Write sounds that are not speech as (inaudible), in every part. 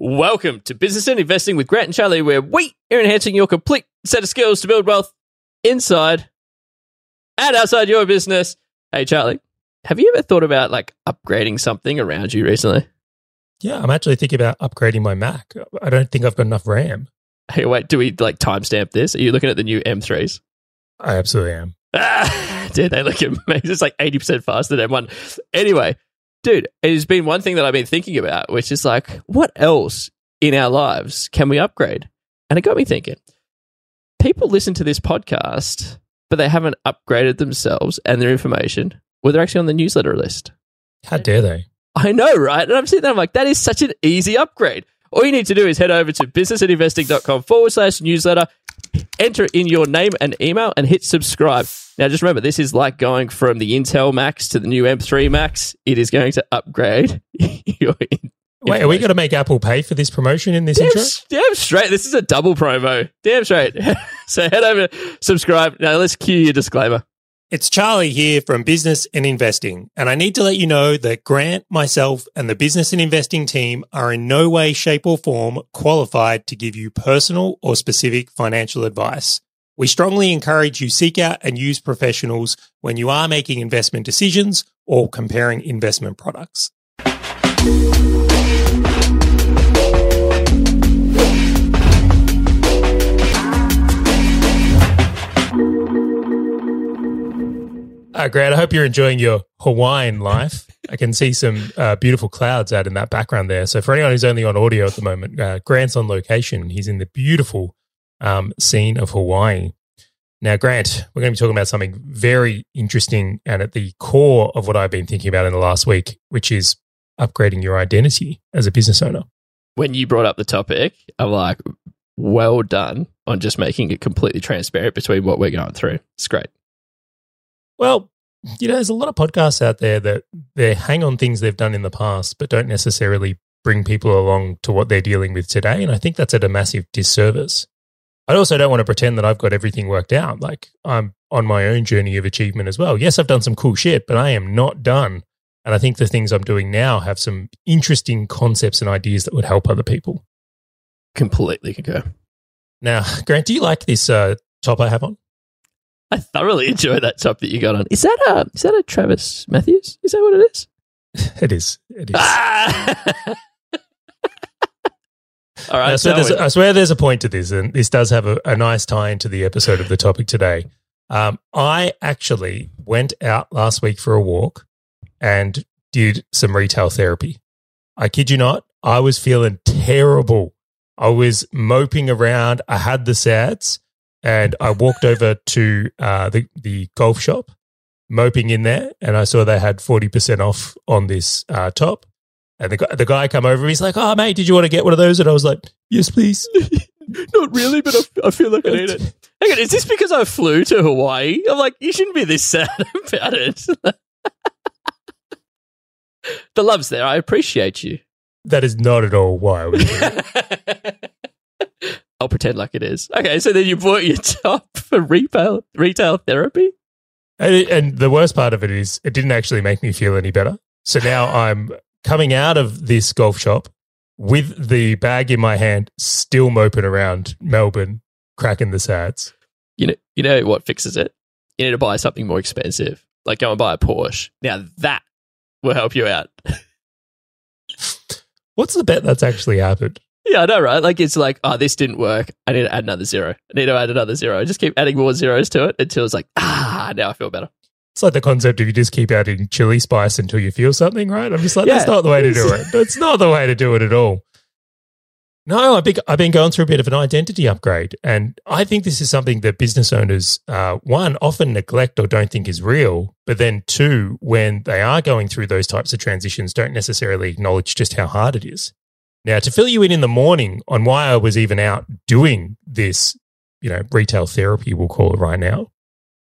Welcome to Business and Investing with Grant and Charlie, where we are enhancing your complete set of skills to build wealth inside and outside your business. Hey, Charlie, have you ever thought about like upgrading something around you recently? Yeah, I'm actually thinking about upgrading my Mac. I don't think I've got enough RAM. Hey, wait, do we like timestamp this? Are you looking at the new M3s? I absolutely am. Ah, (laughs) dude, they look amazing. It's like 80% faster than M1. Anyway, dude, it has been one thing that I've been thinking about, which is like, what else in our lives can we upgrade? And it got me thinking. People listen to this podcast, but they haven't upgraded themselves and their information. Well, they're actually on the newsletter list. How dare they? I know, right? And I'm sitting there, I'm like, that is such an easy upgrade. All you need to do is head over to businessandinvesting.com forward slash newsletter, enter in your name and email, and hit subscribe. Now, just remember, this is like going from the Intel Macs to the new M3 Max. It is going to upgrade (laughs) your. Wait, are we going to make Apple pay for this promotion in this Damn, intro? damn straight. This is a double promo. Damn straight. (laughs) so head over, subscribe. Now, let's cue your disclaimer. It's Charlie here from Business and Investing, and I need to let you know that Grant, myself, and the Business and Investing team are in no way, shape, or form qualified to give you personal or specific financial advice. We strongly encourage you seek out and use professionals when you are making investment decisions or comparing investment products. Uh, Grant, I hope you're enjoying your Hawaiian life. I can see some uh, beautiful clouds out in that background there. So, for anyone who's only on audio at the moment, uh, Grant's on location. He's in the beautiful um, scene of Hawaii. Now, Grant, we're going to be talking about something very interesting and at the core of what I've been thinking about in the last week, which is upgrading your identity as a business owner. When you brought up the topic, I'm like, well done on just making it completely transparent between what we're going through. It's great. Well, you know, there's a lot of podcasts out there that they hang on things they've done in the past, but don't necessarily bring people along to what they're dealing with today. And I think that's at a massive disservice. I also don't want to pretend that I've got everything worked out. Like I'm on my own journey of achievement as well. Yes, I've done some cool shit, but I am not done. And I think the things I'm doing now have some interesting concepts and ideas that would help other people. Completely concur. Now, Grant, do you like this uh, top I have on? I thoroughly enjoy that top that you got on. Is that a is that a Travis Matthews? Is that what it is? (laughs) It is. It is. Ah! (laughs) All right. I, swear. I swear there's a point to this, and this does have a, a nice tie into the episode of the topic today. Um, I actually went out last week for a walk and did some retail therapy. I kid you not, I was feeling terrible. I was moping around. I had the sads, and I walked over to uh, the the golf shop, moping in there, and I saw they had forty percent off on this uh, top. And the guy, the guy come over, he's like, "Oh, mate, did you want to get one of those?" And I was like, "Yes, please." (laughs) Not really, but I, I feel like I need it. Hang on, is this because I flew to Hawaii? I'm like, you shouldn't be this sad (laughs) about it. (laughs) the love's there. I appreciate you. That is not at all why I was. I'll pretend like it is. Okay, so then you bought your (laughs) top for retail retail therapy. And, and the worst part of it is, it didn't actually make me feel any better. So now I'm coming out of this golf shop with the bag in my hand, still moping around Melbourne, cracking the sads. You know, you know what fixes it. You need to buy something more expensive, like go and buy a Porsche. Now that will help you out. (laughs) What's the bet that's actually happened? Yeah, I know, right? Like it's like, oh, this didn't work. I need to add another zero. I need to add another zero. I just keep adding more zeros to it until it's like, ah, now I feel better. It's like the concept of you just keep adding chili spice until you feel something, right? I'm just like, Yeah. that's not the way to do it. That's not the way to do it at all. No, I've been, I've been going through a bit of an identity upgrade. And I think this is something that business owners, uh, one, often neglect or don't think is real. But then, two, when they are going through those types of transitions, don't necessarily acknowledge just how hard it is. Now, to fill you in in the morning on why I was even out doing this, you know, retail therapy, we'll call it right now,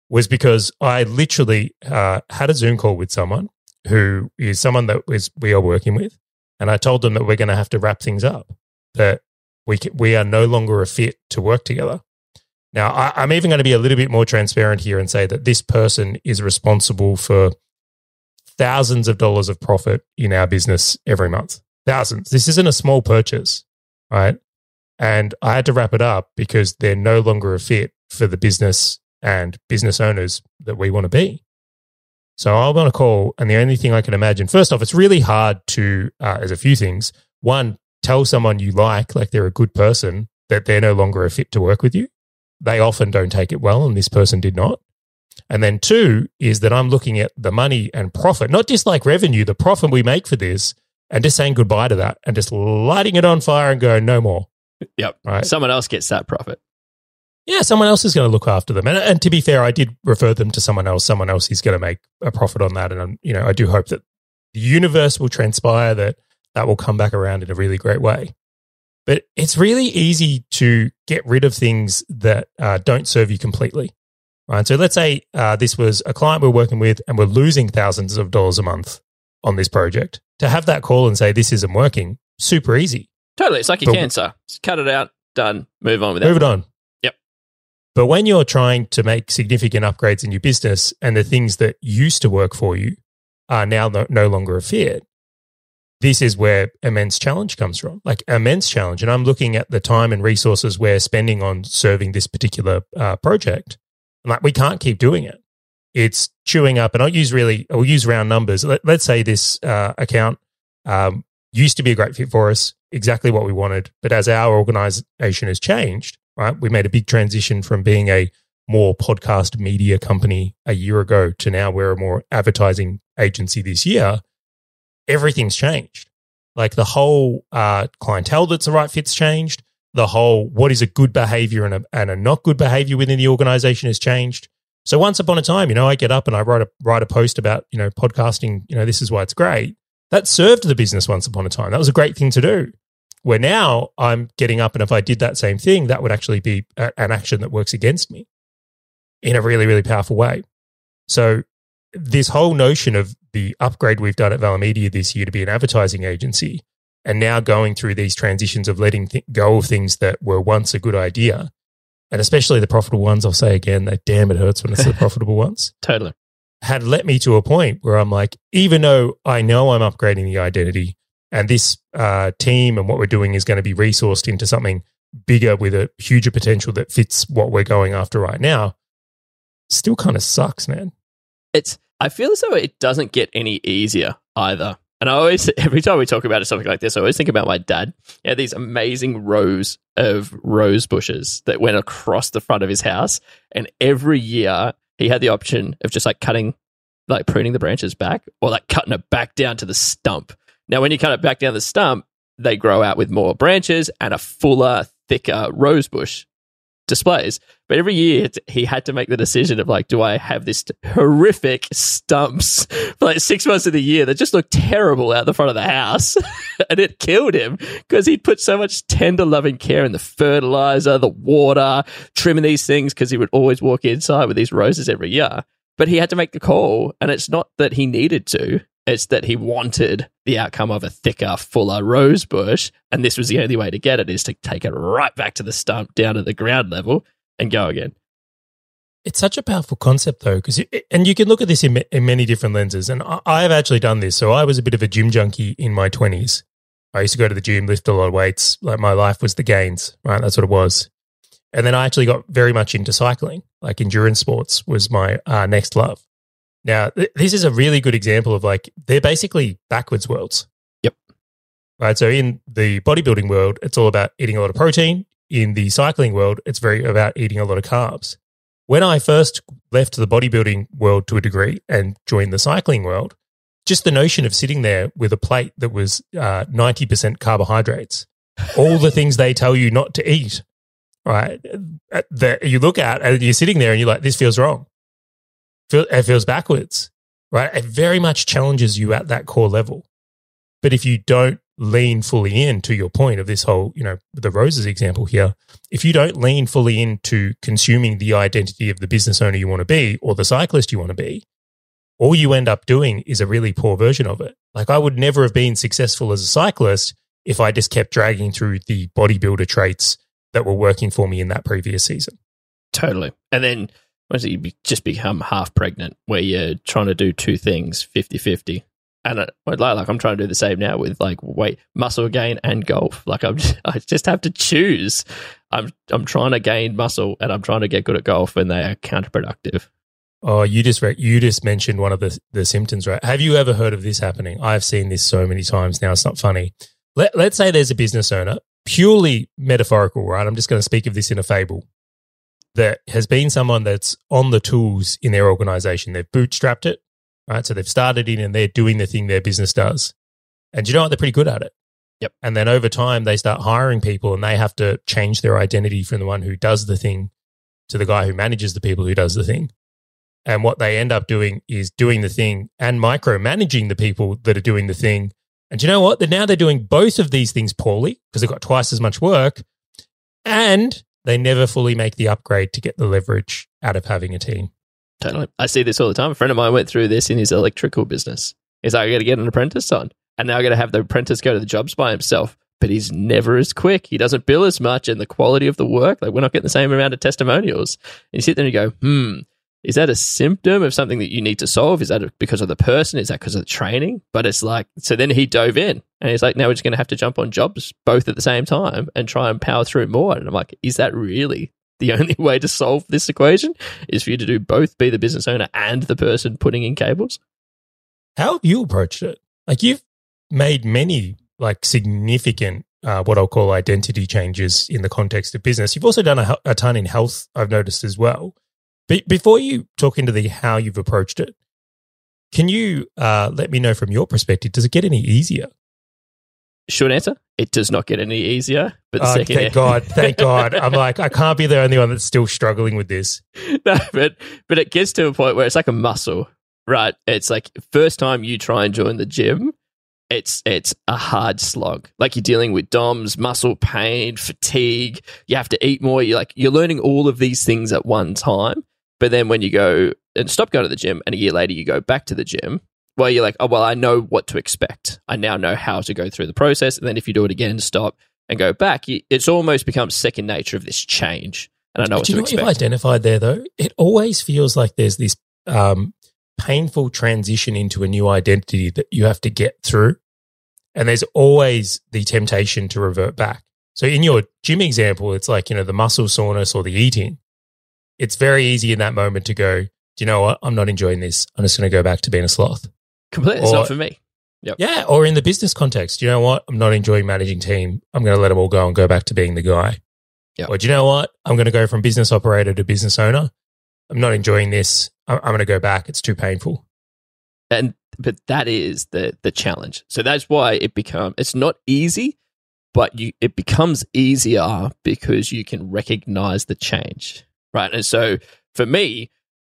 was because I literally uh, had a Zoom call with someone who is someone that is, we are working with. And I told them that we're going to have to wrap things up, that we, ca- we are no longer a fit to work together. Now, I, I'm even going to be a little bit more transparent here and say that this person is responsible for thousands of dollars of profit in our business every month. Thousands. This isn't a small purchase, right? And I had to wrap it up because they're no longer a fit for the business and business owners that we want to be. So I'm on a call, and the only thing I can imagine, first off, it's really hard to, uh, there's a few things. One, tell someone you like, like they're a good person, that they're no longer a fit to work with you. They often don't take it well, and this person did not. And then two is that I'm looking at the money and profit, not just like revenue, the profit we make for this, and just saying goodbye to that and just lighting it on fire and going, no more. Yep. Right. Someone else gets that profit. Yeah, someone else is going to look after them. And, and to be fair, I did refer them to someone else. Someone else is going to make a profit on that. And, um, you know, I do hope that the universe will transpire that that will come back around in a really great way. But it's really easy to get rid of things that uh, don't serve you completely. Right. So let's say uh, this was a client we're working with and we're losing thousands of dollars a month on this project. To have that call and say, this isn't working, super easy. Totally. It's like your but, cancer. Just cut it out, done, move on with it. Move it on. Yep. But when you're trying to make significant upgrades in your business and the things that used to work for you are now no, no longer a fit, this is where immense challenge comes from. Like immense challenge. And I'm looking at the time and resources we're spending on serving this particular uh, project. I'm like, we can't keep doing it. It's chewing up, and I'll use really, I'll use round numbers. Let, us say this uh, account um, used to be a great fit for us, exactly what we wanted. But as our organization has changed, right, we made a big transition from being a more podcast media company a year ago to now we're a more advertising agency this year. Everything's changed. Like the whole uh, clientele that's the right fit's changed the whole what is a good behavior and a, and a not good behavior within the organization has changed. So once upon a time, you know, I get up and I write a write a post about, you know, podcasting, you know, this is why it's great. That served the business once upon a time. That was a great thing to do. Where now I'm getting up and if I did that same thing, that would actually be a, an action that works against me in a really, really powerful way. So this whole notion of the upgrade we've done at Valor Media this year to be an advertising agency and now going through these transitions of letting th- go of things that were once a good idea, and especially the profitable ones. I'll say again that damn it hurts when it's the (laughs) profitable ones. Totally had led me to a point where I'm like, even though I know I'm upgrading the identity and this uh, team and what we're doing is going to be resourced into something bigger with a huger potential that fits what we're going after right now, still kind of sucks, man. It's I feel as though it doesn't get any easier either. And I always, (laughs) every time we talk about something like this, I always think about my dad. He had these amazing rows of rose bushes that went across the front of his house. And every year he had the option of just like cutting, like pruning the branches back or like cutting it back down to the stump. Now, when you cut it back down the stump, they grow out with more branches and a fuller, thicker rose bush displays. But every year he had to make the decision of like, do I have this horrific stumps (laughs) for like six months of the year that just looked terrible out the front of the house? (laughs) and it killed him because he'd put so much tender loving care in the fertilizer, the water, trimming these things because he would always walk inside with these roses every year. But he had to make the call. And it's not that he needed to. It's that he wanted the outcome of a thicker, fuller rose bush, and this was the only way to get it is to take it right back to the stump, down to the ground level, and go again. It's such a powerful concept, though, because and you can look at this in, in many different lenses. And I have actually done this. So I was a bit of a gym junkie in my twenties. I used to go to the gym, lift a lot of weights. Like my life was the gains, right? That's what it was. And then I actually got very much into cycling, like endurance sports was my uh, next love. Now, th- this is a really good example of like they're basically backwards worlds. Yep. Right. So in the bodybuilding world, it's all about eating a lot of protein. In the cycling world, it's very about eating a lot of carbs. When I first left the bodybuilding world to a degree and joined the cycling world, just the notion of sitting there with a plate that was uh, 90% carbohydrates, all the things they tell you not to eat, right? That you look at and you're sitting there and you're like, this feels wrong it feels backwards, right? It very much challenges you at that core level. But if you don't lean fully in to your point of this whole, you know, the roses example here, if you don't lean fully into consuming the identity of the business owner you want to be or the cyclist you want to be, all you end up doing is a really poor version of it. Like I would never have been successful as a cyclist if I just kept dragging through the bodybuilder traits that were working for me in that previous season. Totally. And then once you be, just become half pregnant, where you're trying to do two things 50 50. And uh, it, like, like I'm trying to do the same now with like weight, muscle gain, and golf. Like I'm, just, (laughs) I just have to choose. I'm, I'm trying to gain muscle, and I'm trying to get good at golf, and they are counterproductive. Oh, you just re- you just mentioned one of the the symptoms, right? Have you ever heard of this happening? I've seen this so many times now. It's not funny. Let Let's say there's a business owner, purely metaphorical, right? I'm just going to speak of this in a fable. That has been someone that's on the tools in their organization. They've bootstrapped it, right? So they've started in and they're doing the thing their business does. And you know what? They're pretty good at it. Yep. And then over time, they start hiring people and they have to change their identity from the one who does the thing to the guy who manages the people who does the thing. And what they end up doing is doing the thing and micromanaging the people that are doing the thing. And you know what? That now they're doing both of these things poorly because they've got twice as much work and they never fully make the upgrade to get the leverage out of having a team. Totally. I see this all the time. A friend of mine went through this in his electrical business. He's like, I got to get an apprentice on. And now I got to have the apprentice go to the jobs by himself. But he's never as quick. He doesn't bill as much. And the quality of the work, like, we're not getting the same amount of testimonials. And you sit there and you go, hmm, is that a symptom of something that you need to solve? Is that because of the person? Is that because of the training? But it's like, so then he dove in and he's like, now we're just going to have to jump on jobs both at the same time and try and power through more. And I'm like, is that really (laughs) the only way to solve this equation? Is for you to do both, be the business owner and the person putting in cables? How have you approached it? Like you've made many like significant uh, what I'll call identity changes in the context of business. You've also done a, a ton in health, I've noticed as well. Be- before you talk into the how you've approached it, can you uh, let me know from your perspective? Does it get any easier? Short answer: It does not get any easier. But Oh, second, thank God, thank (laughs) God. I'm like, I can't be the only one that's still struggling with this. no, but but it gets to a point where it's like a muscle, right? It's like first time you try and join the gym, it's it's a hard slog. Like you're dealing with DOMs, muscle pain, fatigue. You have to eat more. You're like you're learning all of these things at one time. But then when you go and stop going to the gym, and a year later you go back to the gym, well, you're like, oh well, I know what to expect. I now know how to go through the process. And then if you do it again, stop and go back, you- it's almost becomes second nature of this change. And I know But what you to know what you've identified there, though? It always feels like there's this um, painful transition into a new identity that you have to get through. And there's always the temptation to revert back. So in your gym example, it's like, you know, the muscle soreness or the eating. It's very easy in that moment to go, do you know what? I'm not enjoying this. I'm just going to go back to being a sloth. Completely, it's not for me. Yeah. Or in the business context, do you know what? I'm not enjoying managing team. I'm going to let them all go and go back to being the guy. Yep. Or do you know what? I'm going to go from business operator to business owner. I'm not enjoying this. I'm, I'm going to go back. It's too painful. and but that is the the challenge so that's why it become it's not easy but you it becomes easier because you can recognize the change right and so for me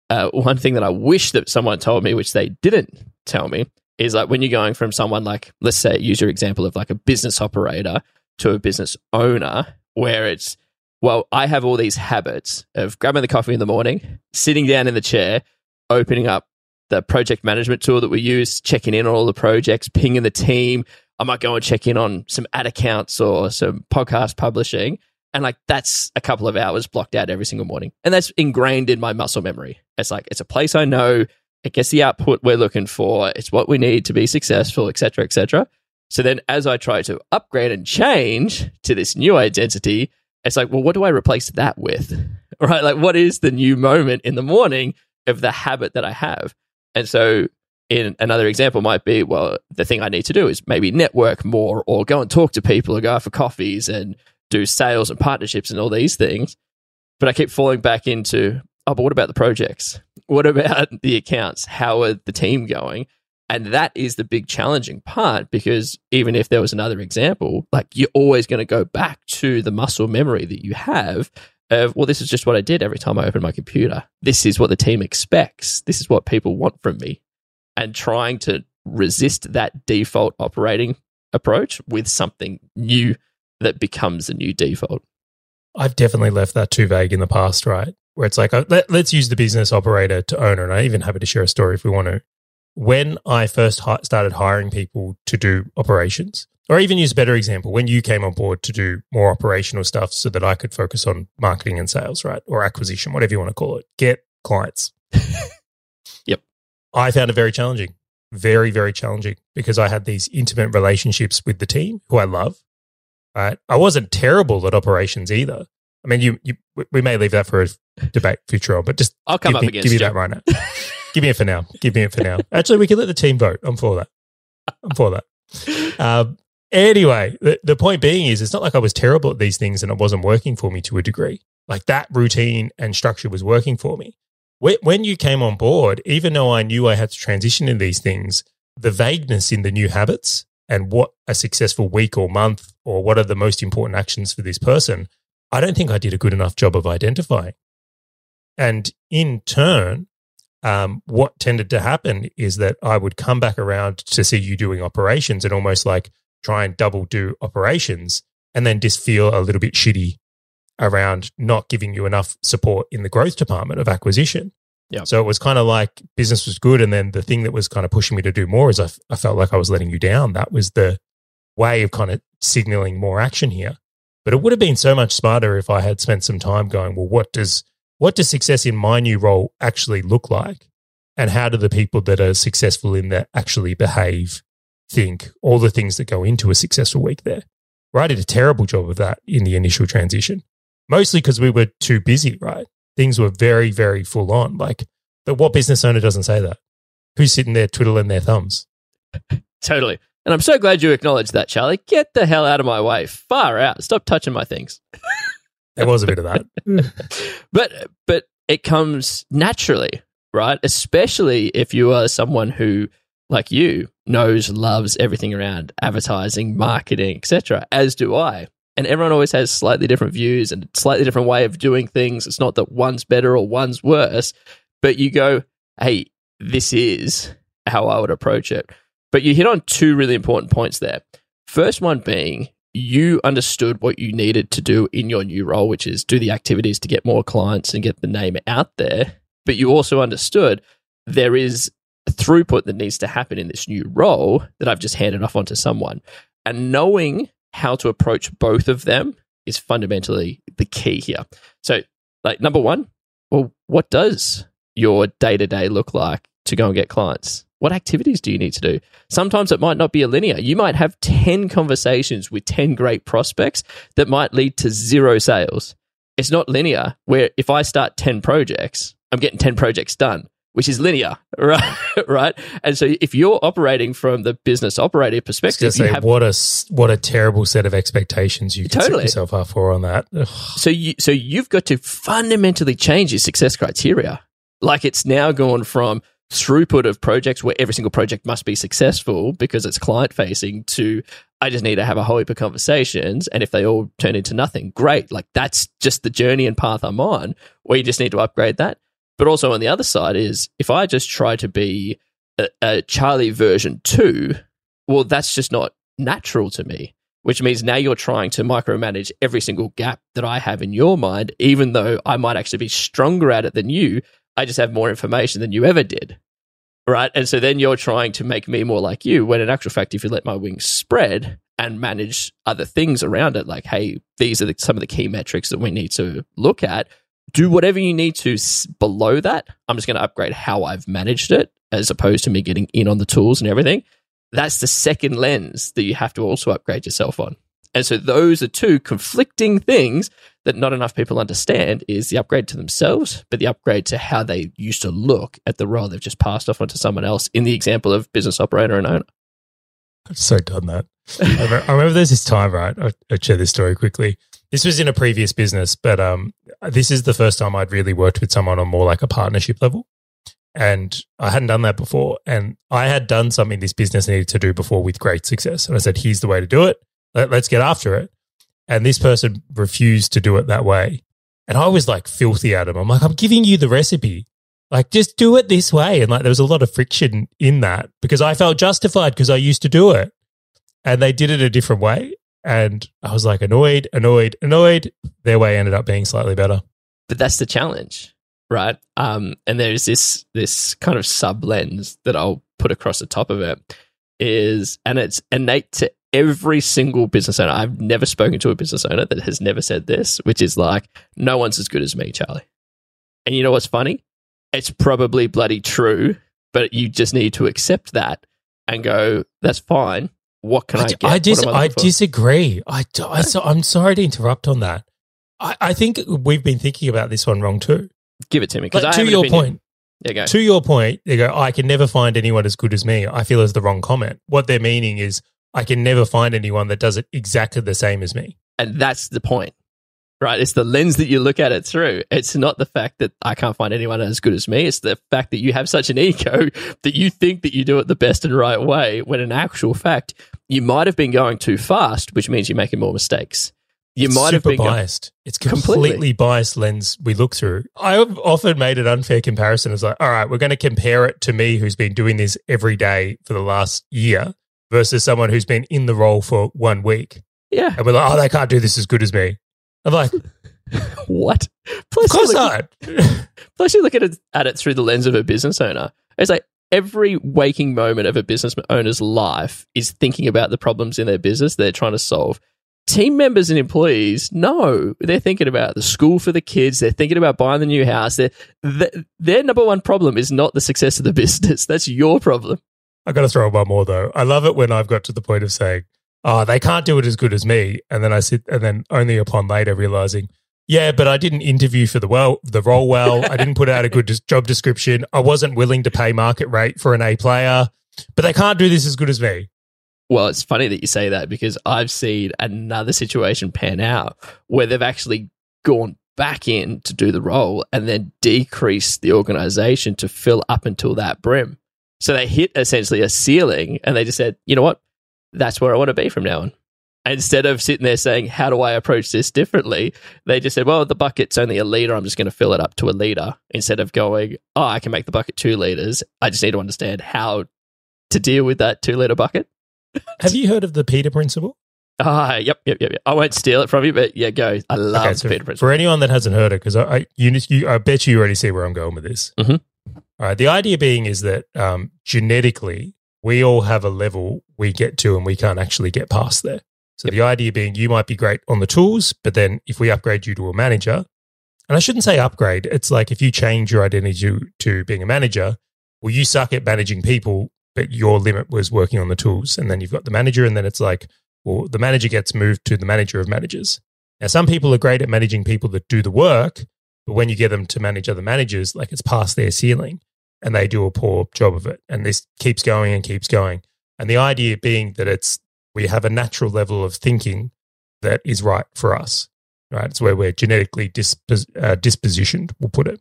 uh, one thing that i wish that someone told me which they didn't tell me is like when you're going from someone like let's say use your example of like a business operator to a business owner where it's well i have all these habits of grabbing the coffee in the morning sitting down in the chair opening up the project management tool that we use, checking in on all the projects, pinging the team. I might go and check in on some ad accounts or some podcast publishing. And like that's a couple of hours blocked out every single morning. And that's ingrained in my muscle memory. It's like it's a place I know, it gets the output we're looking for, it's what we need to be successful, etc., cetera, et cetera. So then as I try to upgrade and change to this new identity, it's like, well, what do I replace that with? (laughs) Right? Like what is the new moment in the morning of the habit that I have? And so, in another example, might be well, the thing I need to do is maybe network more, or go and talk to people, or go out for coffees and do sales and partnerships and all these things. But I keep falling back into, oh, but what about the projects? (laughs) What about the accounts? How are the team going? And that is the big challenging part because even if there was another example, like you're always going to go back to the muscle memory that you have of, well, this is just what I did every time I opened my computer. This is what the team expects. This is what people want from me. And trying to resist that default operating approach with something new that becomes a new default. I've definitely left that too vague in the past, right? Where it's like, uh, let, let's use the business operator to owner. And I'm even happy to share a story if we want to. When I first hi- started hiring people to do operations, or even use a better example, when you came on board to do more operational stuff so that I could focus on marketing and sales, right? Or acquisition, whatever you want to call it, get clients. (laughs) Yep. I found it very challenging very, very challenging because I had these intimate relationships with the team who I love. Right. I wasn't terrible at operations either. I mean, you, you we may leave that for a debate future on, but just I'll come give up me, against give me you. that right now. give me it for now. Give me it for now. (laughs) Actually, we can let the team vote. I'm for that. I'm for that. Um, anyway, the, the point being is, it's not like I was terrible at these things and it wasn't working for me to a degree. Like that routine and structure was working for me. When you came on board, even though I knew I had to transition in these things, the vagueness in the new habits and what a successful week or month or what are the most important actions for this person, I don't think I did a good enough job of identifying. And in turn, um, what tended to happen is that I would come back around to see you doing operations and almost like try and double do operations and then just feel a little bit shitty around not giving you enough support in the growth department of acquisition. Yep. So it was kind of like business was good. And then the thing that was kind of pushing me to do more is I, f- I felt like I was letting you down. That was the way of kind of signaling more action here. But it would have been so much smarter if I had spent some time going, well, what does what does success in my new role actually look like? And how do the people that are successful in that actually behave, think, all the things that go into a successful week there? Well, I did a terrible job of that in the initial transition, mostly because we were too busy, right? Things were very, very full on. Like, but what business owner doesn't say that? Who's sitting there twiddling their thumbs? (laughs) Totally. And I'm so glad you acknowledged that, Charlie. Get the hell out of my way. Far out. Stop touching my things. (laughs) There was a bit of that. (laughs) Mm. But but it comes naturally, right? Especially if you are someone who like you knows loves everything around advertising, marketing, etc. as do I. And everyone always has slightly different views and slightly different way of doing things. It's not that one's better or one's worse, but you go, "Hey, this is how I would approach it." But you hit on two really important points there. First one being you understood what you needed to do in your new role, which is do the activities to get more clients and get the name out there. But you also understood there is a throughput that needs to happen in this new role that I've just handed off onto someone. And knowing how to approach both of them is fundamentally the key here. So, like, number one, well, what does your day to day look like to go and get clients? What activities do you need to do? Sometimes it might not be a linear. You might have 10 conversations with 10 great prospects that might lead to zero sales. It's not linear, where if I start 10 projects, I'm getting 10 projects done, which is linear, (laughs) right? right? And so if you're operating from the business operator perspective, say, you have what a what a terrible set of expectations you can Totally. set yourself up for on that. Ugh. So you so you've got to fundamentally change your success criteria. Like it's now gone from throughput of projects where every single project must be successful because it's client facing to I just need to have a whole heap of conversations and if they all turn into nothing, great. Like that's just the journey and path I'm on where you just need to upgrade that. But also on the other side is if I just try to be a, a Charlie version two, well, that's just not natural to me which means now you're trying to micromanage every single gap that I have in your mind, even though I might actually be stronger at it than you. I just have more information than you ever did. Right. And so then you're trying to make me more like you, when in actual fact, if you let my wings spread and manage other things around it, like, hey, these are the, some of the key metrics that we need to look at, do whatever you need to below that. I'm just going to upgrade how I've managed it as opposed to me getting in on the tools and everything that's the second lens that you have to also upgrade yourself on. And so those are two conflicting things that not enough people understand is the upgrade to themselves, but the upgrade to how they used to look at the role they've just passed off onto someone else in the example of business operator and owner. I've so done that. (laughs) I remember, I remember there's this time, right? I, I'll share this story quickly. This was in a previous business, but um, this is the first time I'd really worked with someone on more like a partnership level. And I hadn't done that before. And I had done something this business needed to do before with great success. And I said, here's the way to do it. Let, let's get after it. And this person refused to do it that way. And I was like filthy at him. I'm like, I'm giving you the recipe. Like, just do it this way. And like, there was a lot of friction in that because I felt justified because I used to do it. And they did it a different way. And I was like, annoyed, annoyed, annoyed. Their way ended up being slightly better. But that's the challenge, right? Um, and there's this this kind of sub lens that I'll put across the top of it is, and it's innate to every single business owner. I've never spoken to a business owner that has never said this, which is like, no one's as good as me, Charlie. And you know what's funny? It's probably bloody true but you just need to accept that and go, that's fine. What can I, I, get? I, dis- am I disagree. I, d- I (laughs) so, I'm sorry to interrupt on that. I, I think we've been thinking about this one wrong too. Give it to me. Because Like, I to your opinion. point, There you go. to your point, they go, I can never find anyone as good as me. I feel is the wrong comment. What they're meaning is, I can never find anyone that does it exactly the same as me. And that's the point, right? It's the lens that you look at it through. It's not the fact that I can't find anyone as good as me. It's the fact that you have such an ego (laughs) that you think that you do it the best and right way, when in actual fact, you might have been going too fast, which means you're making more mistakes. You It's might have been biased. it's Completely. completely biased lens we look through. I've often made an unfair comparison as like, all right, we're going to compare it to me who's been doing this every day for the last year versus someone who's been in the role for one week. yeah, And we're like, oh, they can't do this as good as me. I'm like, (laughs) what? of course you look, not. (laughs) plus you look at it, at it through the lens of a business owner. It's like every waking moment of a business owner's life is thinking about the problems in their business they're trying to solve. Team members and employees, no, they're thinking about the school for the kids. They're thinking about buying the new house. They're, th their number one problem is not the success of the (laughs) business. That's your problem. I got to throw one more though. I love it when I've got to the point of saying, "Oh, they can't do it as good as me," and then I sit, and then only upon later realizing, yeah, but I didn't interview for the well, the role well. I didn't put out a good job description. I wasn't willing to pay market rate for an A player, but they can't do this as good as me. Well, it's funny that you say that because I've seen another situation pan out where they've actually gone back in to do the role and then decrease the organization to fill up until that brim. So they hit essentially a ceiling and they just said, you know what? That's where I want to be from now on. Instead of sitting there saying, how do I approach this differently? They just said, well, the bucket's only a liter. I'm just going to fill it up to a liter instead of going, oh, I can make the bucket two liters. I just need to understand how to deal with that two liter bucket. (laughs) Have you heard of the Peter principle? Ah, yep, yep, yep, yep. I won't steal it from you, but yeah, go. I love Okay, so Peter Principle. for anyone that hasn't heard it, because I, I, you, you, I bet you already see where I'm going with this. Mhm. All right. The idea being is that um, genetically, we all have a level we get to and we can't actually get past there. So the idea being you might be great on the tools, but then if we upgrade you to a manager, and I shouldn't say upgrade, it's like if you change your identity to, to being a manager, well, you suck at managing people, but your limit was working on the tools. And then you've got the manager, and then it's like, well, the manager gets moved to the manager of managers. Now, some people are great at managing people that do the work, but when you get them to manage other managers, like it's past their ceiling and they do a poor job of it. And this keeps going and keeps going. And the idea being that it's, we have a natural level of thinking that is right for us, right? It's where we're genetically dispos- uh, dispositioned, we'll put it.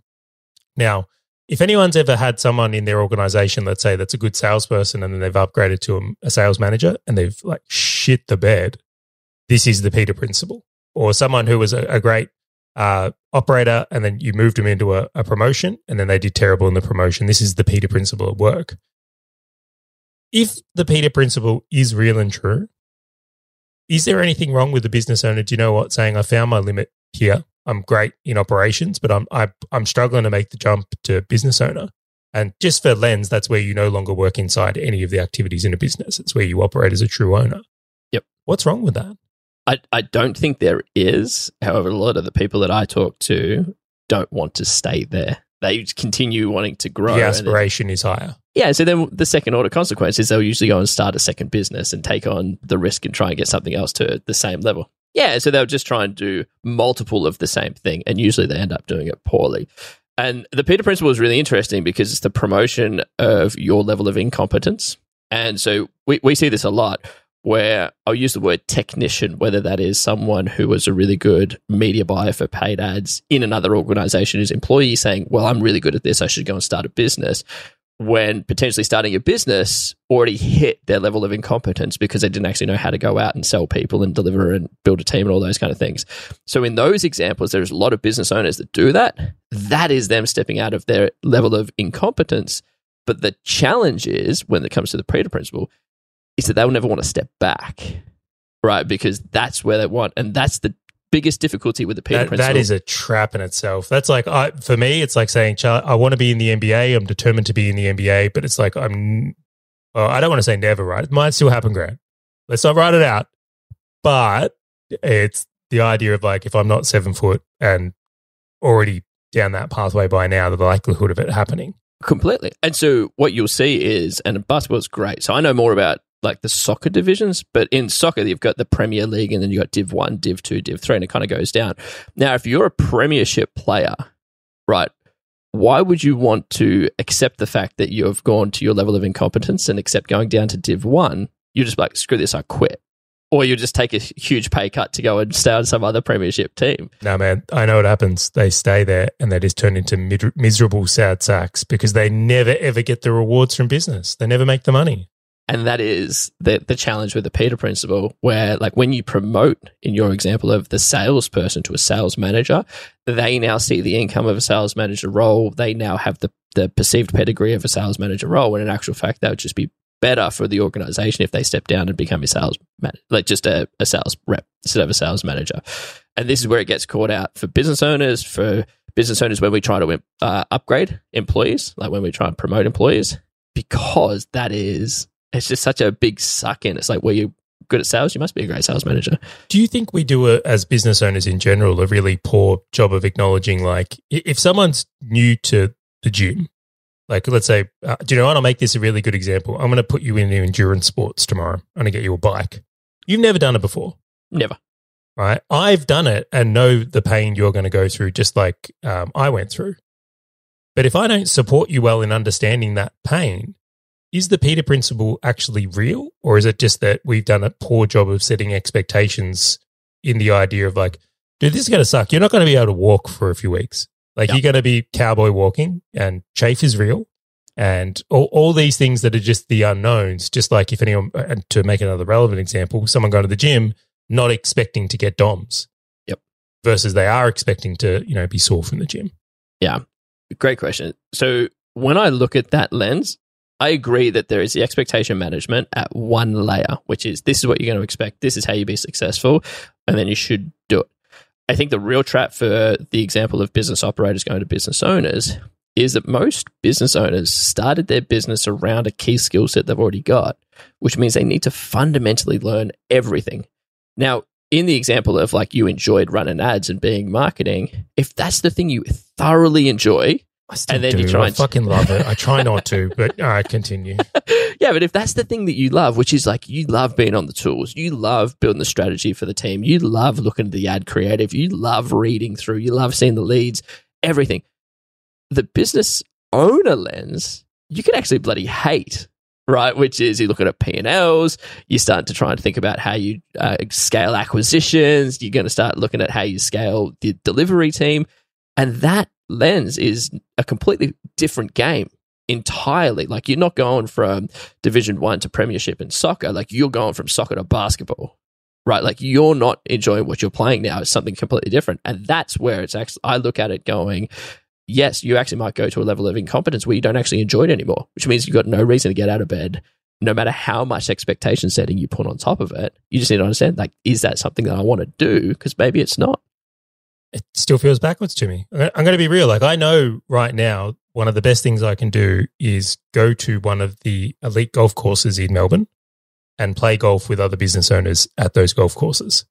Now, if anyone's ever had someone in their organization, let's say that's a good salesperson, and then they've upgraded to a, sales manager and they've like shit the bed, this is the Peter principle. Or someone who was a, a great uh, operator and then you moved them into a, a promotion and then they did terrible in the promotion. This is the Peter principle at work. If the Peter principle is real and true, is there anything wrong with the business owner? Do you know what? Saying, I found my limit here. I'm great in operations, but I'm I, I'm struggling to make the jump to business owner. And just for lens, that's where you no longer work inside any of the activities in a business. It's where you operate as a true owner. Yep. What's wrong with that? I, I don't think there is. However, a lot of the people that I talk to don't want to stay there. They continue wanting to grow. the aspiration is higher. Yeah, so then the second order consequence is they'll usually go and start a second business and take on the risk and try and get something else to the same level. Yeah, so they'll just try and do multiple of the same thing, and usually they end up doing it poorly. And the Peter Principle is really interesting because it's the promotion of your level of incompetence. And so we, we see this a lot where I'll use the word technician, whether that is someone who was a really good media buyer for paid ads in another organization, whose employee saying, Well, I'm really good at this, I should go and start a business when potentially starting a business already hit their level of incompetence because they didn't actually know how to go out and sell people and deliver and build a team and all those kind of things. So in those examples, there's a lot of business owners that do that. That is them stepping out of their level of incompetence. But the challenge is when it comes to the Peter principle, is that they'll never want to step back. Right? Because that's where they want and that's the biggest difficulty with the Peter That, principle. that is a trap in itself. That's like I, for me, it's like saying, "Char- "I want to be in the NBA. I'm determined to be in the NBA." But it's like I'm. Well, I don't want to say never. Right? It might still happen, Grant. Let's not write it out. But it's the idea of like if I'm not seven foot and already down that pathway by now, the likelihood of it happening. Completely. And so what you'll see is, and basketball's great. So I know more about like the soccer divisions, but in soccer, you've got the Premier League and then you've got Div 1, Div 2, Div 3, and it kind of goes down. Now, if you're a Premiership player, right, why would you want to accept the fact that you've gone to your level of incompetence and accept going down to Div 1? You're just like, screw this, I quit. Or you just take a huge pay cut to go and stay on some other Premiership team. No, man, I know what happens. They stay there and they just turn into mid- miserable, sad sacks because they never, ever get the rewards from business. They never make the money. And that is the, the challenge with the Peter principle, where, like, when you promote, in your example of the salesperson to a sales manager, they now see the income of a sales manager role. They now have the, the perceived pedigree of a sales manager role. When in actual fact, that would just be better for the organization if they step down and become a sales man, like just a, a sales rep instead of a sales manager. And this is where it gets caught out for business owners, for business owners when we try to uh, upgrade employees, like when we try and promote employees, because that is, it's just such a big suck in. It's like, well, you're good at sales, you must be a great sales manager. Do you think we do, a, as business owners in general, a really poor job of acknowledging, like, if someone's new to the gym like, let's say, uh, do you know what? I'll make this a really good example. I'm going to put you into endurance sports tomorrow. I'm going to get you a bike. You've never done it before. Never. Right. I've done it and know the pain you're going to go through, just like um, I went through. But if I don't support you well in understanding that pain, is the Peter principle actually real? Or is it just that we've done a poor job of setting expectations in the idea of like, dude, this is going to suck. You're not going to be able to walk for a few weeks. Like yep. you're going to be cowboy walking and chafe is real and all, all these things that are just the unknowns. Just like if anyone, uh, and to make another relevant example, someone going to the gym, not expecting to get DOMs. Yep. Versus they are expecting to, you know, be sore from the gym. Yeah. Great question. So when I look at that lens, I agree that there is the expectation management at one layer, which is this is what you're going to expect. This is how you be successful. And then you should do it. I think the real trap for the example of business operators going to business owners is that most business owners started their business around a key skill set they've already got, which means they need to fundamentally learn everything. Now, in the example of like you enjoyed running ads and being marketing, if that's the thing you thoroughly enjoy, I still and then do. you try I fucking love it. I try not to, (laughs) but all right, continue. yeah, but if that's the thing that you love, which is like you love being on the tools, you love building the strategy for the team, you love looking at the ad creative, you love reading through, you love seeing the leads, everything. The business owner lens, you can actually bloody hate, right? Which is you look at P and Ls, you start to try and think about how you uh, scale acquisitions. You're going to start looking at how you scale the delivery team, and that lens is a completely different game entirely. Like you're not going from Division One to Premiership in soccer. Like you're going from soccer to basketball, right? Like you're not enjoying what you're playing now. It's something completely different, and that's where it's actually. I look at it going. Yes, you actually might go to a level of incompetence where you don't actually enjoy it anymore, which means you've got no reason to get out of bed. No matter how much expectation setting you put on top of it, you just need to understand like, is that something that I want to do? Because maybe it's not it still feels backwards to me. I'm going to be real. Like I know right now, one of the best things I can do is go to one of the elite golf courses in Melbourne and play golf with other business owners at those golf courses.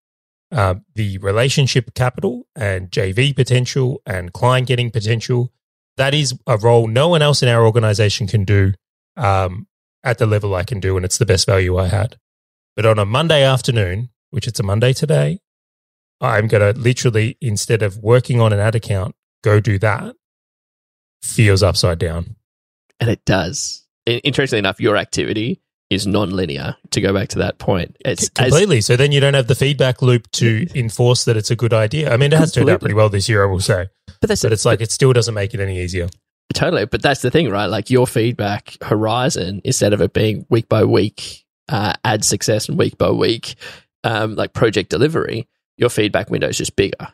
Uh, the relationship capital and JV potential and client getting potential, that is a role no one else in our organization can do um, at the level I can do. And it's the best value I had. But on a Monday afternoon, which it's a Monday today, I'm going to literally, instead of working on an ad account, go do that, feels upside down. And it does. Interestingly enough, your activity is non-linear to go back to that point. It's completely as, so then you don't have the feedback loop to enforce that it's a good idea. I mean it has turned out pretty well this year i will say. But, that's but it's like it still doesn't make it any easier. Totally. But that's the thing right? Like your feedback horizon instead of it being week by week uh, ad success and week by week um, like project delivery your feedback window is just bigger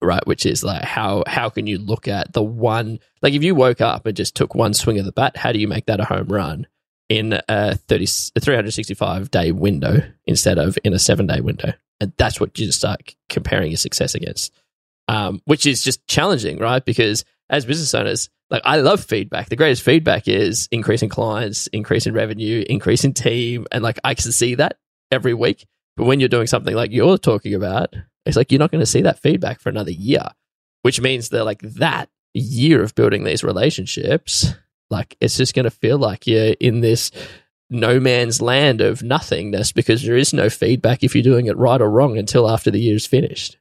right which is like how how can you look at the one like if you woke up and just took one swing of the bat how do you make that a home run in a 30 365 day window instead of in a 7 day window and that's what you just start comparing your success against um, which is just challenging right because as business owners like I love feedback. The greatest feedback is increasing clients, increasing revenue, increasing team, and like I can see that every week. But when you're doing something like you're talking about, it's like you're not going to see that feedback for another year, which means that like that year of building these relationships Like it's just going to feel like you're in this no man's land of nothingness because there is no feedback if you're doing it right or wrong until after the year's finished.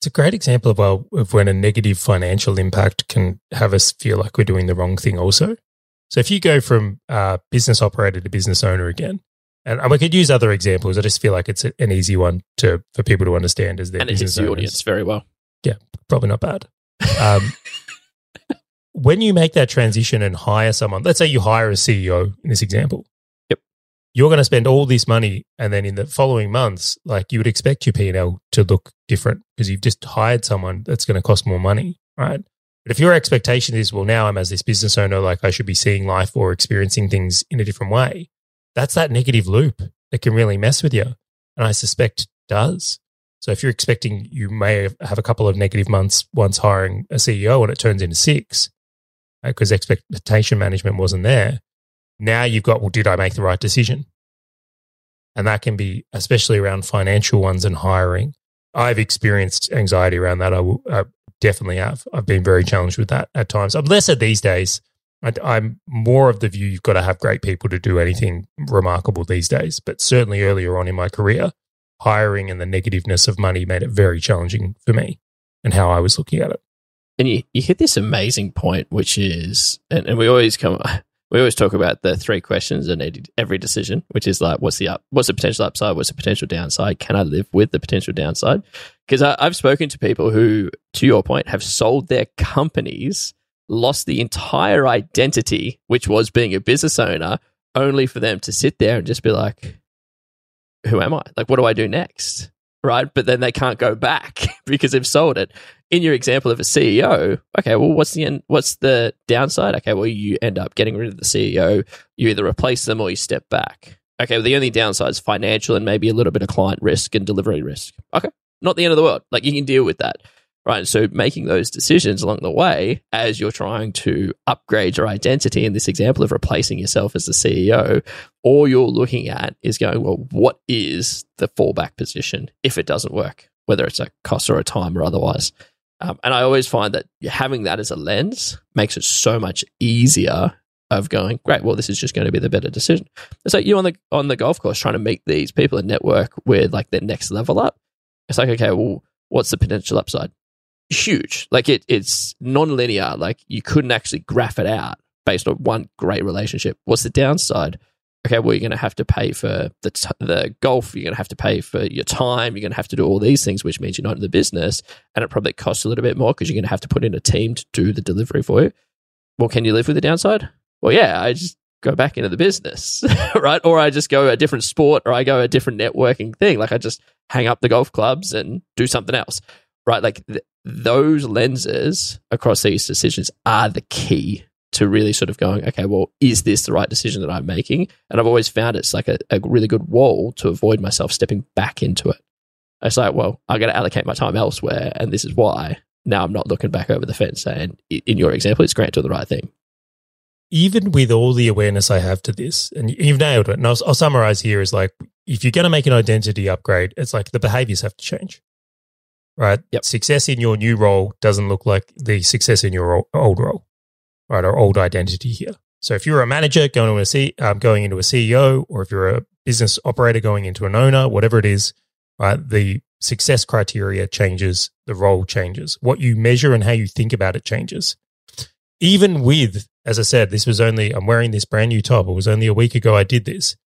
It's a great example of, well, of when a negative financial impact can have us feel like we're doing the wrong thing also. So if you go from uh, business operator to business owner again, and, and we could use other examples. I just feel like it's an easy one to for people to understand as their and it hits the audience very well. Yeah, probably not bad. Um, (laughs) when you make that transition and hire someone, let's say you hire a CEO in this example. Yep. You're going to spend all this money, and then in the following months, like you would expect your P and L to look different because you've just hired someone that's going to cost more money, right? But if your expectation is, well, now I'm as this business owner, like I should be seeing life or experiencing things in a different way, that's that negative loop that can really mess with you. And I suspect does. So if you're expecting you may have a couple of negative months once hiring a CEO and it turns into six uh, because expectation management wasn't there, now you've got, well, did I make the right decision? And that can be especially around financial ones and hiring. I've experienced anxiety around that. I, will, I definitely have. I've been very challenged with that at times. I'm lesser these days. I, I'm more of the view you've got to have great people to do anything remarkable these days. But certainly earlier on in my career, hiring and the negativeness of money made it very challenging for me and how I was looking at it. And you, you hit this amazing point, which is, and, and we always come, (laughs) we always talk about the three questions in every decision, which is like, what's the up, what's the potential upside, what's the potential downside? Can I live with the potential downside? Because I've spoken to people who, to your point, have sold their companies, lost the entire identity, which was being a business owner, only for them to sit there and just be like, who am I? Like, what do I do next? Right. But then they can't go back (laughs) because they've sold it. In your example of a CEO, okay, well, what's the end, what's the downside? Okay, well, you end up getting rid of the CEO. You either replace them or you step back. Okay, well, the only downside is financial and maybe a little bit of client risk and delivery risk. Okay, not the end of the world. Like you can deal with that right? So making those decisions along the way as you're trying to upgrade your identity in this example of replacing yourself as the CEO, all you're looking at is going, well, what is the fallback position if it doesn't work, whether it's a cost or a time or otherwise? Um, and I always find that having that as a lens makes it so much easier of going, great, well, this is just going to be the better decision. It's like you on the on the golf course trying to meet these people and network with like their next level up. It's like, okay, well, what's the potential upside? Huge. Like it, it's non-linear. Like you couldn't actually graph it out based on one great relationship. What's the downside? Okay, well, you're going to have to pay for the t- the golf. You're going to have to pay for your time. You're going to have to do all these things, which means you're not in the business, and it probably costs a little bit more because you're going to have to put in a team to do the delivery for you. Well, can you live with the downside? Well, yeah, I just go back into the business, (laughs) right? Or I just go a different sport, or I go a different networking thing. Like I just hang up the golf clubs and do something else right? Like th- those lenses across these decisions are the key to really sort of going, okay, well, is this the right decision that I'm making? And I've always found it's like a, a really good wall to avoid myself stepping back into it. It's like, well, I got to allocate my time elsewhere, and this is why. Now I'm not looking back over the fence And in your example, it's Grant doing the right thing. Even with all the awareness I have to this, and you've nailed it. And I'll, I'll summarize here is like, if you're going to make an identity upgrade, it's like the behaviors have to change right? Yep. Success in your new role doesn't look like the success in your old role, right? Or old identity here. So if you're a manager going to a C, um, going into a CEO, or if you're a business operator going into an owner, whatever it is, right? The success criteria changes, the role changes. What you measure and how you think about it changes. Even with, as I said, this was only, I'm wearing this brand new top. It was only a week ago I did this.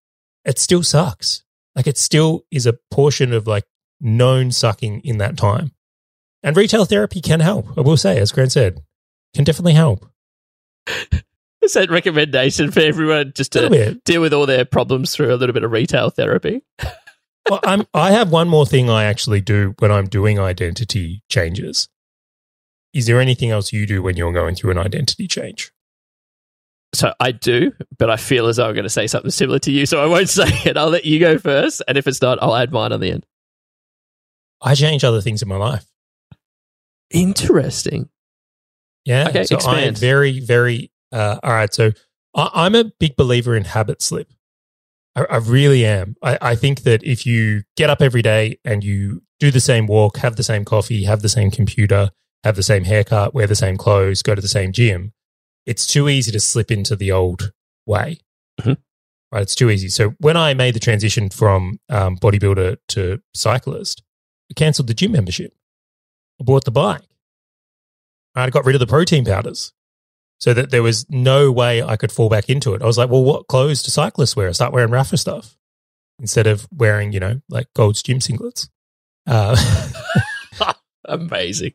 It still sucks. Like it still is a portion of like known sucking in that time. And retail therapy can help. I will say, as Grant said, can definitely help. (laughs) Is that recommendation for everyone just to deal with all their problems through a little bit of retail therapy? (laughs) well, I'm, I have one more thing I actually do when I'm doing identity changes. Is there anything else you do when you're going through an identity change? So I do, but I feel as though I'm going to say something similar to you, so I won't (laughs) say it. I'll let you go first, and if it's not, I'll add mine on the end. I change other things in my life. Interesting. Yeah. Okay, so expand. I'm very, very, uh, all right. So I, am a big believer in habit slip. I, I really am. I, I think that if you get up every day and you do the same walk, have the same coffee, have the same computer, have the same haircut, wear the same clothes, go to the same gym, it's too easy to slip into the old way. Mhm. Right, it's too easy. So when I made the transition from um, bodybuilder to cyclist, I cancelled the gym membership. I bought the bike. I got rid of the protein powders so that there was no way I could fall back into it. I was like, well, what clothes do cyclists wear? I start wearing Rapha stuff instead of wearing, you know, like Gold's gym singlets. Uh, (laughs) Amazing.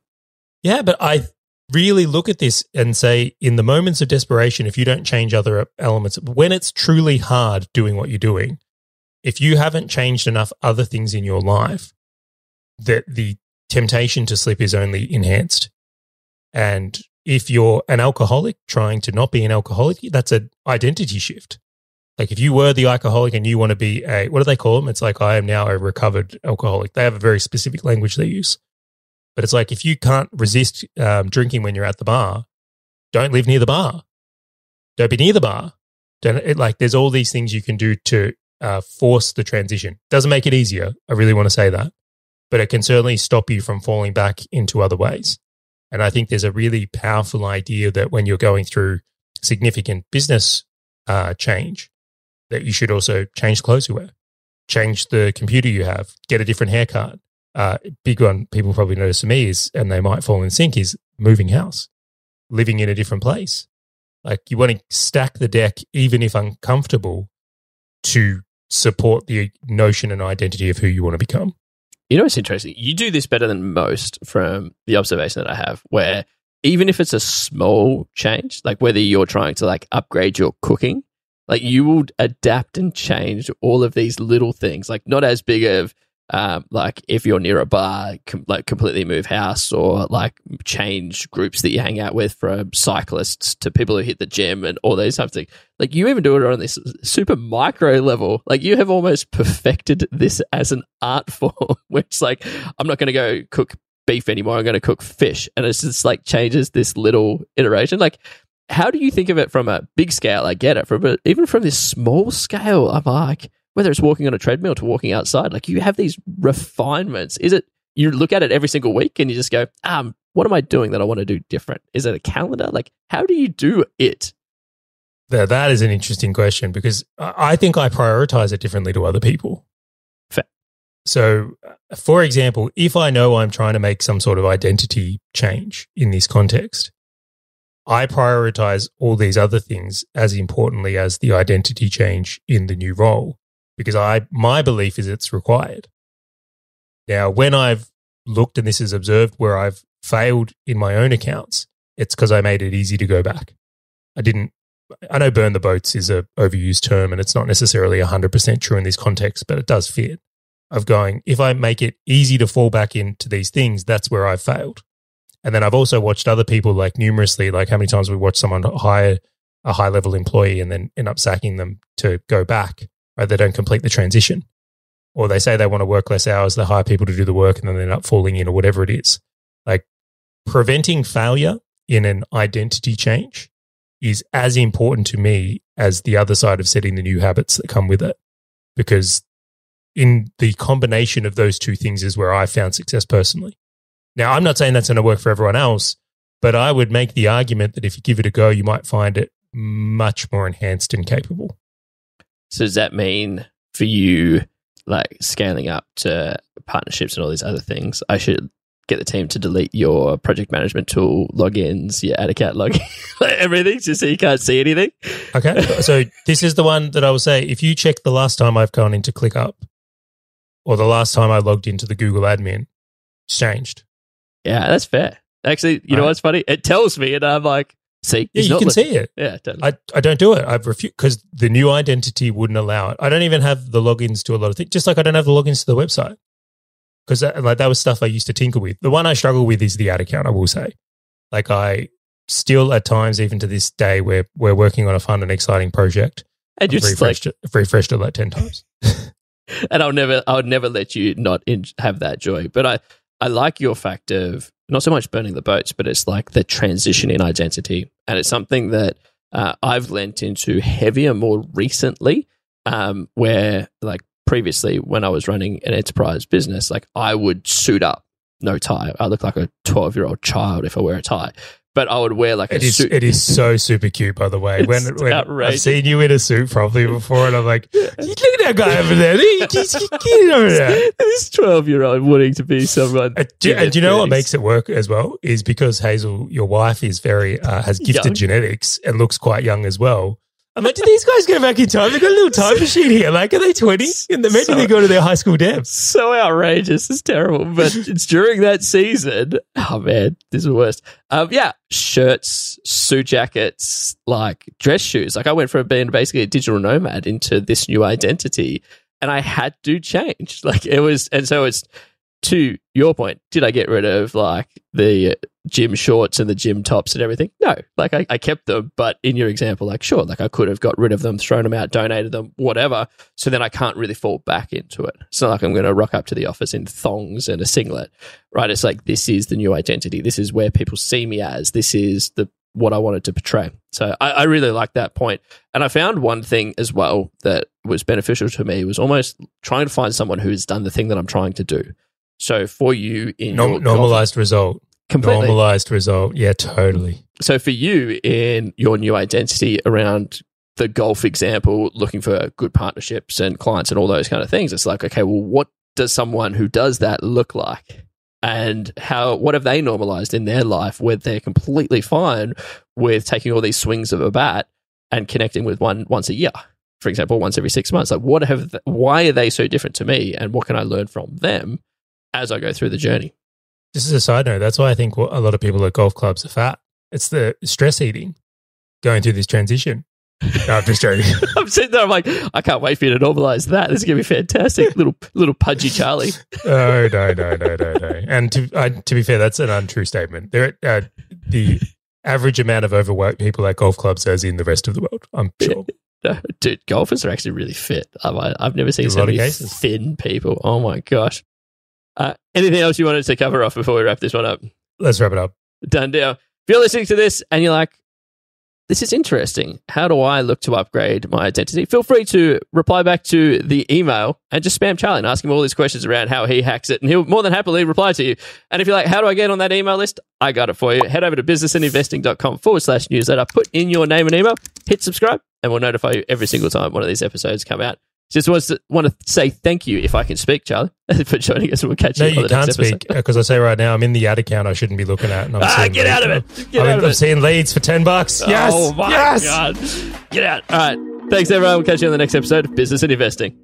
yeah, but I really look at this and say, in the moments of desperation, if you don't change other elements, when it's truly hard doing what you're doing, if you haven't changed enough other things in your life, that the temptation to slip is only enhanced. And if you're an alcoholic trying to not be an alcoholic, that's an identity shift. Like if you were the alcoholic and you want to be a, what do they call them? It's like, I am now a recovered alcoholic. They have a very specific language they use. But it's like, if you can't resist um, drinking when you're at the bar, don't live near the bar. Don't be near the bar. Don't, it, like there's all these things you can do to uh, force the transition. Doesn't make it easier. I really want to say that. But it can certainly stop you from falling back into other ways. And I think there's a really powerful idea that when you're going through significant business uh, change, that you should also change clothes you wear, change the computer you have, get a different haircut. Uh, big one people probably notice to me is, and they might fall in sync, is moving house, living in a different place. Like you want to stack the deck, even if uncomfortable, to support the notion and identity of who you want to become. You know, it's interesting. You do this better than most from the observation that I have, where even if it's a small change, like whether you're trying to like upgrade your cooking, like you will adapt and change all of these little things, like not as big of um, like if you're near a bar, com- like completely move house or like change groups that you hang out with from cyclists to people who hit the gym and all those types of things. Like you even do it on this super micro level. Like you have almost perfected this as an art (laughs) form, which like I'm not going to go cook beef anymore. I'm going to cook fish, and it's just like changes this little iteration. Like how do you think of it from a big scale? I get it, from but even from this small scale, I'm like, whether it's walking on a treadmill to walking outside, like you have these refinements. Is it you look at it every single week and you just go, um, what am I doing that I want to do different? Is it a calendar? Like, how do you do it? That, that is an interesting question because I I think I prioritize it differently to other people. Fair. So, uh, for example, if I know I'm trying to make some sort of identity change in this context, I prioritize all these other things as importantly as the identity change in the new role because I my belief is it's required. Now, when I've looked and this is observed where I've failed in my own accounts, it's because I made it easy to go back. I didn't I know burn the boats is a overused term and it's not necessarily 100% true in this context, but it does fit. Of going, if I make it easy to fall back into these things, that's where I've failed. And then I've also watched other people like numerously, like how many times we watch someone hire a high level employee and then end up sacking them to go back, right? They don't complete the transition. Or they say they want to work less hours, they hire people to do the work and then they end up falling in or whatever it is. Like preventing failure in an identity change is as important to me as the other side of setting the new habits that come with it. Because in the combination of those two things is where I found success personally. Now, I'm not saying that's going to work for everyone else, but I would make the argument that if you give it a go, you might find it much more enhanced and capable. So does that mean for you, like scaling up to partnerships and all these other things, I should get the team to delete your project management tool logins, your ad account login, (laughs) like everything, just so you can't see anything? Okay. (laughs) so this is the one that I will say if you check the last time I've gone into ClickUp or the last time I logged into the Google admin, it's changed. Yeah, that's fair. Actually, you know Right. what's funny? It tells me, and I'm like, see, Yeah, you can listening. see it. Yeah, totally. I, I don't do it. I've refused because the new identity wouldn't allow it. I don't even have the logins to a lot of things, just like I don't have the logins to the website. Because that, like that was stuff I used to tinker with. The one I struggle with is the ad account, I will say. Like I still at times, even to this day, we're, we're working on a fun and exciting project. and you're I've just like, refreshed, it, refreshed it like 10 times. (laughs) and I'll never, I would never let you not in, have that joy. But I, I like your fact of not so much burning the boats, but it's like the transition in identity, and it's something that uh, I've lent into heavier more recently. Um, where like previously when I was running an enterprise business, like I would suit up, no tie. I look like a twelve year old child if I wear a tie. But I would wear like It a is. suit. It is so super cute, by the way. When, (laughs) It's when I've seen you in a suit probably before, and I'm like, (laughs) look at that guy over there. Look, He's, he's cute over (laughs) there. this twelve year old wanting to be someone. Uh, do, and do you know what makes it work as well is because Hazel, your wife, is very uh, has gifted Young. genetics and looks quite young as well. I'm like, did these guys go back in time? They've got a little time machine here. Like, are they 20? (laughs) And imagine So- they go to their high school dance. so outrageous. It's terrible, but (laughs) it's during that season. Oh man, this is the worst. Um, yeah, shirts, suit jackets, like dress shoes. Like I went from being basically a digital nomad into this new identity, and I had to change. (laughs) Like it was, and so it's to your point. Did I get rid of like the gym shorts and the gym tops and everything? No, like I, I kept them. But in your example, like sure, like I could have got rid of them, thrown them out, donated them, whatever. So then I can't really fall back into it. It's not like I'm going to rock up to the office in thongs and a singlet, right? It's like this is the new identity. This is where people see me as. This is the what I wanted to portray. So I, I really like that point. And I found one thing as well that was beneficial to me was almost trying to find someone who's done the thing that I'm trying to do. So for you in Norm- normalized result. Completely. Normalized result. Yeah, totally. So for you in your new identity around the golf example, looking for good partnerships and clients and all those kind of things, it's like, okay, well, what does someone who does that look like? And how what have they normalized in their life where they're completely fine with taking all these swings of a bat and connecting with one once a year, for example, once every six months? Like, what have th- why are they so different to me, and what can I learn from them as I go through the journey? Just as a side note, that's why I think a lot of people at golf clubs are fat. It's the stress eating going through this transition. No, I'm just joking. (laughs) I'm sitting there. I'm like, I can't wait for you to normalize that. This is gonna be fantastic. little little pudgy Charlie. (laughs) Oh no, no, no, no, no. And to uh, to be fair, that's an untrue statement. There, uh, the average amount of overweight people at golf clubs as in the rest of the world. I'm sure. (laughs) No, dude, golfers are actually really fit. I've, I've never seen so many thin people. Oh my gosh. Uh, anything else you wanted to cover off before we wrap this one up? Let's wrap it up. Done deal. If you're listening to this and you're like, this is interesting. How do I look to upgrade my identity? Feel free to reply back to the email and just spam Charlie and ask him all these questions around how he hacks it, and he'll more than happily reply to you. And if you're like, how do I get on that email list? I got it for you. Head over to businessinvesting.com forward slash newsletter, put in your name and email, hit subscribe, and we'll notify you every single time one of these episodes come out. Just wants to, want to say thank you, if I can speak, Charlie, (laughs) for joining us. We'll catch No, you on you can't episode. speak because I say right now I'm in the ad account I shouldn't be looking at. And I'm Ah, get out of it. Get I'm, out of I'm it. seeing leads for ten bucks. Yes, Oh my yes. god. Get out. All right. Thanks everyone. We'll catch you on the next episode of Business and Investing.